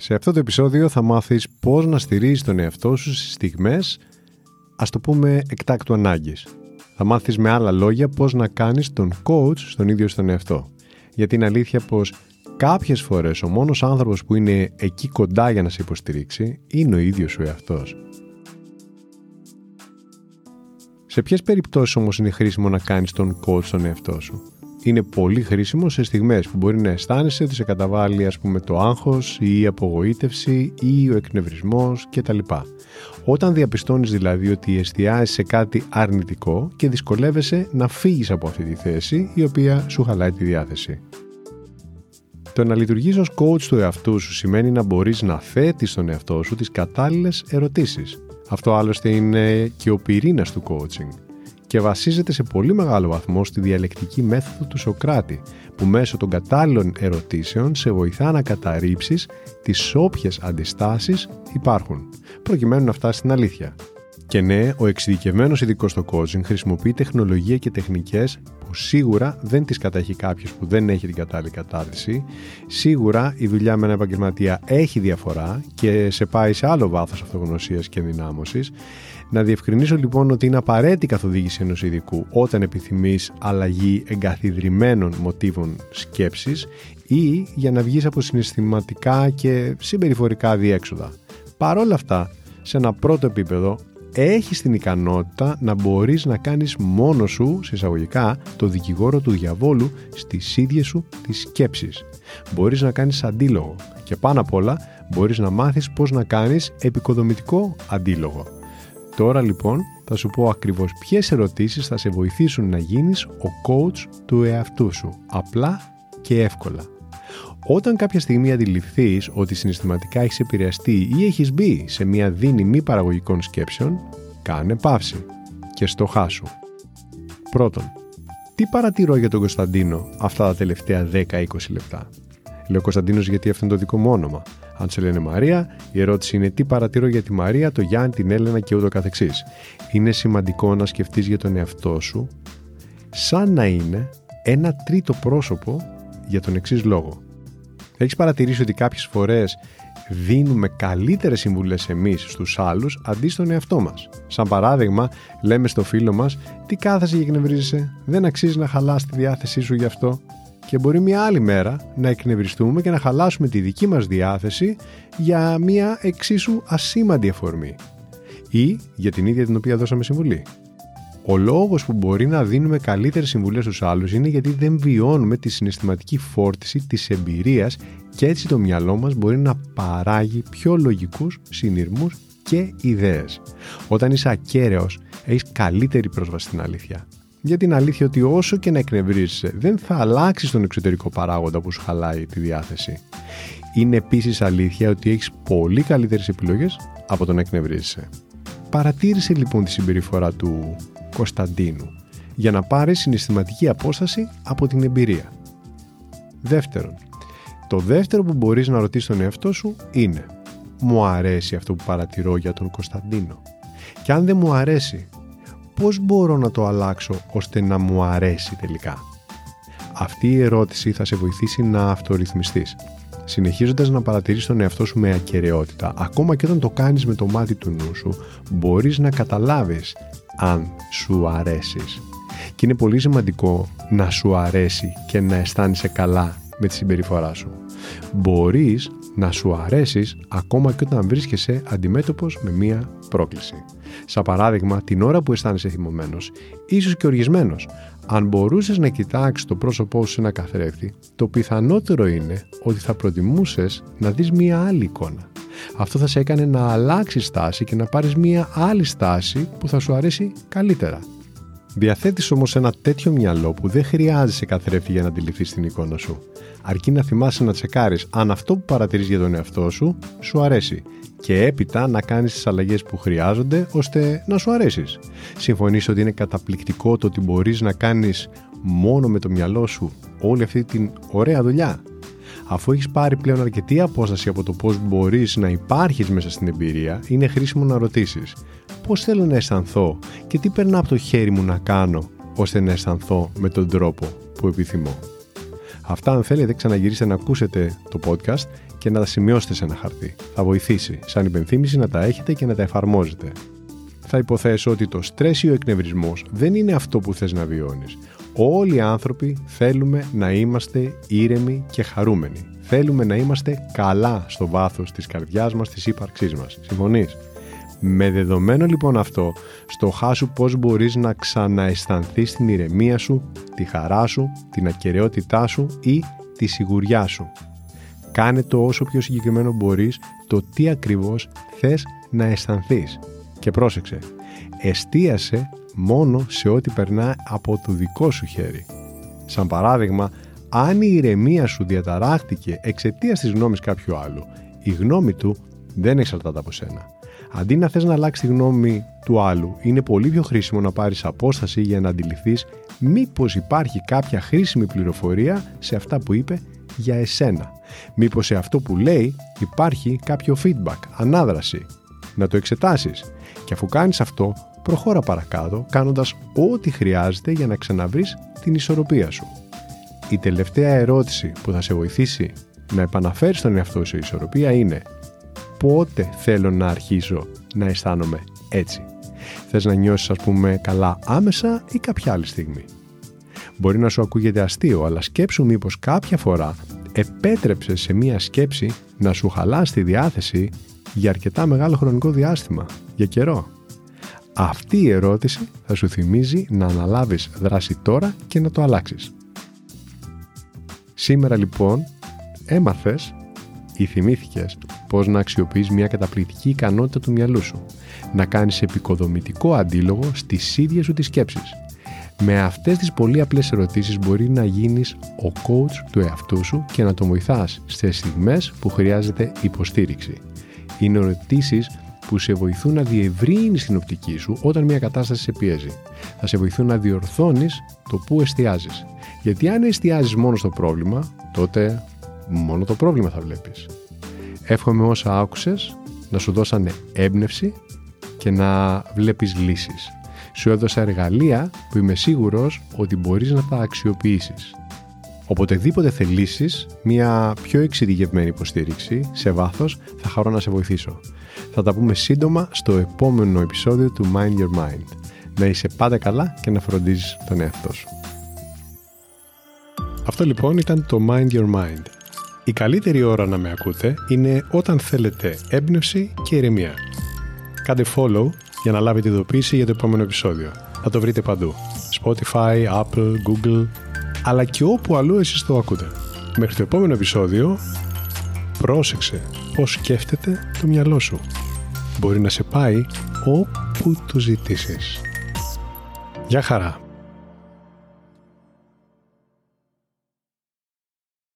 Σε αυτό το επεισόδιο θα μάθεις πώς να στηρίζεις τον εαυτό σου στις στιγμές, ας το πούμε εκτάκτου ανάγκης. Θα μάθεις με άλλα λόγια πώς να κάνεις τον coach στον ίδιο στον εαυτό. Γιατί είναι αλήθεια πως κάποιες φορές ο μόνος άνθρωπος που είναι εκεί κοντά για να σε υποστηρίξει είναι ο ίδιος ο εαυτός. Σε ποιες περιπτώσεις όμως είναι χρήσιμο να κάνεις τον coach στον εαυτό σου; Είναι πολύ χρήσιμο σε στιγμές που μπορεί να αισθάνεσαι ότι σε καταβάλει ας πούμε το άγχος ή η απογοήτευση ή ο εκνευρισμός κτλ. Όταν διαπιστώνεις δηλαδή ότι εστιάζεις σε κάτι αρνητικό και δυσκολεύεσαι να φύγεις από αυτή τη θέση η οποία σου χαλάει τη διάθεση. Το να λειτουργείς ως coach του εαυτού σου σημαίνει να μπορείς να θέτεις στον εαυτό σου τις κατάλληλες ερωτήσεις. Αυτό άλλωστε είναι και ο πυρήνας του coaching και βασίζεται σε πολύ μεγάλο βαθμό στη διαλεκτική μέθοδο του Σοκράτη, που μέσω των κατάλληλων ερωτήσεων σε βοηθά να καταρρύψεις τις όποιες αντιστάσεις υπάρχουν, προκειμένου να φτάσει στην αλήθεια. Και ναι, ο εξειδικευμένος ειδικός στο coaching χρησιμοποιεί τεχνολογία και τεχνικές που σίγουρα δεν τις κατέχει κάποιος που δεν έχει την κατάλληλη κατάρτιση. Σίγουρα η δουλειά με ένα επαγγελματία έχει διαφορά και σε πάει σε άλλο βάθος αυτογνωσίας και ενδυνάμωσης. Να διευκρινίσω λοιπόν ότι είναι απαραίτητη καθοδήγηση ενός ειδικού όταν επιθυμείς αλλαγή εγκαθιδρυμένων μοτίβων σκέψης ή για να βγεις από συναισθηματικά και συμπεριφορικά διέξοδα. Παρ' όλα αυτά, σε ένα πρώτο επίπεδο έχεις την ικανότητα να μπορείς να κάνεις μόνο σου, σε εισαγωγικά, το δικηγόρο του διαβόλου στις ίδιες σου τις σκέψεις. Μπορείς να κάνεις αντίλογο και πάνω απ' όλα μπορείς να μάθεις πώς να κάνεις επικοδομητικό αντίλογο. Τώρα λοιπόν θα σου πω ακριβώς ποιες ερωτήσεις θα σε βοηθήσουν να γίνεις ο coach του εαυτού σου, απλά και εύκολα. Όταν κάποια στιγμή αντιληφθείς ότι συναισθηματικά έχεις επηρεαστεί ή έχεις μπει σε μια δίνη μη παραγωγικών σκέψεων, κάνε παύση και στοχάσου. Πρώτον, τι παρατηρώ για τον Κωνσταντίνο αυτά τα τελευταία 10-20 λεπτά; Λέω Κωνσταντίνος γιατί αυτό είναι το δικό μου όνομα. Αν σε λένε Μαρία, η ερώτηση είναι τι παρατηρώ για τη Μαρία, το Γιάννη, την Έλενα και ούτω καθεξής. Είναι σημαντικό να σκεφτείς για τον εαυτό σου σαν να είναι ένα τρίτο πρόσωπο για τον εξής λόγο. Έχεις παρατηρήσει ότι κάποιες φορές δίνουμε καλύτερες συμβουλές εμείς στους άλλους αντί στον εαυτό μας; Σαν παράδειγμα, λέμε στο φίλο μας: Τι κάθεσαι και εκνευρίζεσαι, δεν αξίζει να χαλάς τη διάθεσή σου γι' αυτό. Και μπορεί μια άλλη μέρα να εκνευριστούμε και να χαλάσουμε τη δική μας διάθεση για μια εξίσου ασήμαντη αφορμή ή για την ίδια την οποία δώσαμε συμβουλή. Ο λόγος που μπορεί να δίνουμε καλύτερες συμβουλές στους άλλους είναι γιατί δεν βιώνουμε τη συναισθηματική φόρτιση της εμπειρίας και έτσι το μυαλό μας μπορεί να παράγει πιο λογικούς συνειρμούς και ιδέες. Όταν είσαι ακέραιος, έχεις καλύτερη πρόσβαση στην αλήθεια. Για την αλήθεια ότι όσο και να εκνευρίζεσαι, δεν θα αλλάξεις τον εξωτερικό παράγοντα που σου χαλάει τη διάθεση. Είναι επίσης αλήθεια ότι έχεις πολύ καλύτερες επιλογές από το να εκνευρίζεσαι. Παρατήρησε λοιπόν τη συμπεριφορά του Κωνσταντίνου για να πάρεις συναισθηματική απόσταση από την εμπειρία. Δεύτερον, το δεύτερο που μπορείς να ρωτήσεις τον εαυτό σου είναι «Μου αρέσει αυτό που παρατηρώ για τον Κωνσταντίνο» και αν δεν μου αρέσει, πώς μπορώ να το αλλάξω ώστε να μου αρέσει τελικά; Αυτή η ερώτηση θα σε βοηθήσει να αυτορυθμιστείς. Συνεχίζοντας να παρατηρείς τον εαυτό σου με ακαιρεότητα, ακόμα και όταν το κάνεις με το μάτι του νου σου, μπορείς να καταλάβεις αν σου αρέσεις. Και είναι πολύ σημαντικό να σου αρέσει και να αισθάνεσαι καλά με τη συμπεριφορά σου. Μπορείς να σου αρέσεις ακόμα και όταν βρίσκεσαι αντιμέτωπος με μία πρόκληση. Σαν παράδειγμα, την ώρα που αισθάνεσαι θυμωμένος, ίσως και οργισμένος, αν μπορούσες να κοιτάξεις το πρόσωπό σου σε ένα καθρέφτη, το πιθανότερο είναι ότι θα προτιμούσες να δεις μία άλλη εικόνα. Αυτό θα σε έκανε να αλλάξεις στάση και να πάρεις μία άλλη στάση που θα σου αρέσει καλύτερα. Διαθέτεις όμως ένα τέτοιο μυαλό που δεν χρειάζεσαι καθρέφτη για να αντιληφθείς την εικόνα σου. Αρκεί να θυμάσαι να τσεκάρεις αν αυτό που παρατηρείς για τον εαυτό σου σου αρέσει και έπειτα να κάνεις τις αλλαγές που χρειάζονται ώστε να σου αρέσεις. Συμφωνείς ότι είναι καταπληκτικό το ότι μπορείς να κάνεις μόνο με το μυαλό σου όλη αυτή την ωραία δουλειά; Αφού έχεις πάρει πλέον αρκετή απόσταση από το πώς μπορείς να υπάρχεις μέσα στην εμπειρία, είναι χρήσιμο να ρωτήσεις πώς θέλω να αισθανθώ και τι περνά από το χέρι μου να κάνω ώστε να αισθανθώ με τον τρόπο που επιθυμώ. Αυτά αν θέλετε ξαναγυρίστε να ακούσετε το podcast και να τα σημειώσετε σε ένα χαρτί. Θα βοηθήσει σαν υπενθύμηση να τα έχετε και να τα εφαρμόζετε. Θα υποθέσω ότι το στρες ή ο εκνευρισμός δεν είναι αυτό που θες να βιώνεις. Όλοι οι άνθρωποι θέλουμε να είμαστε ήρεμοι και χαρούμενοι. Θέλουμε να είμαστε καλά στο βάθος της καρδιάς μας, της ύπαρξής μας. Συμφωνείς; Με δεδομένο λοιπόν αυτό, στο χάσου πώς μπορείς να ξανααισθανθείς την ηρεμία σου, τη χαρά σου, την ακαιρεότητά σου ή τη σιγουριά σου. Κάνε το όσο πιο συγκεκριμένο μπορείς το τι ακριβώς θες να αισθανθείς. Και πρόσεξε, εστίασε μόνο σε ό,τι περνά από το δικό σου χέρι. Σαν παράδειγμα, αν η ηρεμία σου διαταράχτηκε εξαιτίας της γνώμης κάποιου άλλου, η γνώμη του δεν εξαρτάται από σένα. Αντί να θες να αλλάξει τη γνώμη του άλλου, είναι πολύ πιο χρήσιμο να πάρεις απόσταση για να αντιληφθείς μήπως υπάρχει κάποια χρήσιμη πληροφορία σε αυτά που είπε για εσένα. Μήπως σε αυτό που λέει υπάρχει κάποιο feedback, ανάδραση. Να το εξετάσεις. Και αφού κάνεις αυτό, προχώρα παρακάτω κάνοντας ό,τι χρειάζεται για να ξαναβρεις την ισορροπία σου. Η τελευταία ερώτηση που θα σε βοηθήσει να επαναφέρεις τον εαυτό σου ισορροπία είναι πότε θέλω να αρχίσω να αισθάνομαι έτσι; Θες να νιώσεις ας πούμε καλά άμεσα ή κάποια άλλη στιγμή; Μπορεί να σου ακούγεται αστείο, αλλά σκέψου μήπως κάποια φορά επέτρεψε σε μία σκέψη να σου χαλάσει τη διάθεση για αρκετά μεγάλο χρονικό διάστημα, για καιρό. Αυτή η ερώτηση θα σου θυμίζει να αναλάβεις δράση τώρα και να το αλλάξεις. Σήμερα λοιπόν έμαθες ή θυμήθηκες πώς να αξιοποιείς μια καταπληκτική ικανότητα του μυαλού σου, να κάνεις επικοδομητικό αντίλογο στις ίδιες σου τις σκέψεις. Με αυτές τις πολύ απλές ερωτήσεις μπορεί να γίνεις ο coach του εαυτού σου και να το βοηθάς στις στιγμές που χρειάζεται υποστήριξη. Είναι ερωτήσεις που σε βοηθούν να διευρύνεις την οπτική σου όταν μια κατάσταση σε πιέζει. Θα σε βοηθούν να διορθώνεις το που εστιάζεις. Γιατί αν εστιάζεις μόνο στο πρόβλημα, τότε μόνο το πρόβλημα θα βλέπεις. Εύχομαι όσα άκουσες να σου δώσανε έμπνευση και να βλέπεις λύσεις. Σου έδωσα εργαλεία που είμαι σίγουρος ότι μπορείς να τα αξιοποιήσεις. Οποτεδήποτε θελήσεις μια πιο εξειδικευμένη υποστήριξη σε βάθος θα χαρώ να σε βοηθήσω. Θα τα πούμε σύντομα στο επόμενο επεισόδιο του Mind Your Mind. Να είσαι πάντα καλά και να φροντίζεις τον εαυτό σου. Αυτό λοιπόν ήταν το Mind Your Mind η καλύτερη ώρα να με ακούτε είναι όταν θέλετε έμπνευση και ηρεμία. Κάντε follow για να λάβετε ειδοποίηση για το επόμενο επεισόδιο. Θα το βρείτε παντού. Spotify, Apple, Google, αλλά και όπου αλλού εσείς το ακούτε. Μέχρι το επόμενο επεισόδιο, πρόσεξε πώς σκέφτεται το μυαλό σου. Μπορεί να σε πάει όπου το ζητήσεις. Γεια χαρά!